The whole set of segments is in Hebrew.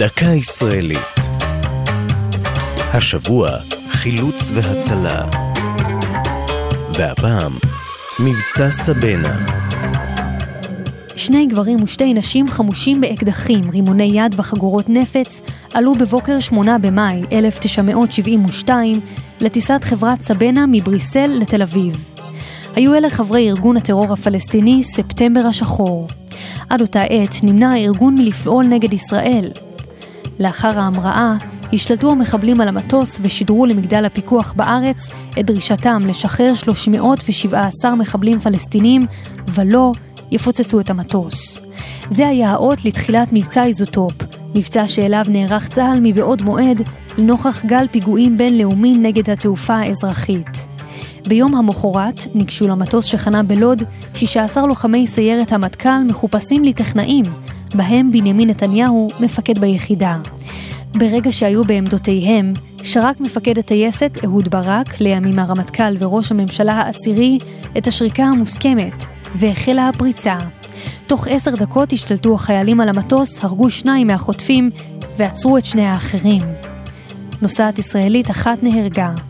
דקה ישראלית. השבוע חילוץ והצלה. והפעם, מבצע סבנה. שני גברים ושתי נשים חמושים באקדחים, רימוני יד וחגורות נפץ עלו בבוקר 8 במאי 1972 לטיסת חברת סבנה מבריסל לתל אביב. היו אלה חברי ארגון הטרור הפלסטיני ספטמבר השחור. עד אותה עת נמנע הארגון מלפעול נגד ישראל. לאחר ההמראה השתלטו המחבלים על המטוס ושידרו למגדל הפיקוח בארץ את דרישתם לשחרר 317 מחבלים פלסטינים, ולא יפוצצו את המטוס. זה היה האות לתחילת מבצע איזוטופ, מבצע שאליו נערך צה"ל מבעוד מועד לנוכח גל פיגועים בינלאומי נגד התעופה האזרחית. ביום המחרת ניגשו למטוס שחנה בלוד 16 לוחמי סיירת המטכ"ל מחופשים לטכנאים, בהם בנימין נתניהו, מפקד ביחידה. ברגע שהיו בעמדותיהם, שרק מפקד הטייסת אהוד ברק, לימים הרמטכ"ל וראש הממשלה העשירי, את השריקה המוסכמת, והחלה הפריצה. תוך עשר דקות השתלטו החיילים על המטוס, הרגו שניים מהחוטפים ועצרו את שני האחרים. נוסעת ישראלית אחת נהרגה.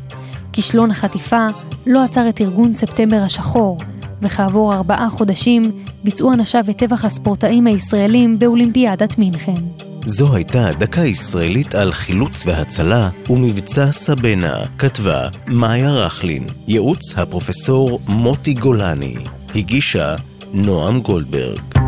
כישלון החטיפה לא עצר את ארגון ספטמבר השחור, וכעבור ארבעה חודשים ביצעו אנשיו את טבח הספורטאים הישראלים באולימפיאדת מינכן. זו הייתה דקה ישראלית על חילוץ והצלה ומבצע סבנה, כתבה מאיה רכלין, ייעוץ הפרופסור מוטי גולני, הגישה נועם גולדברג.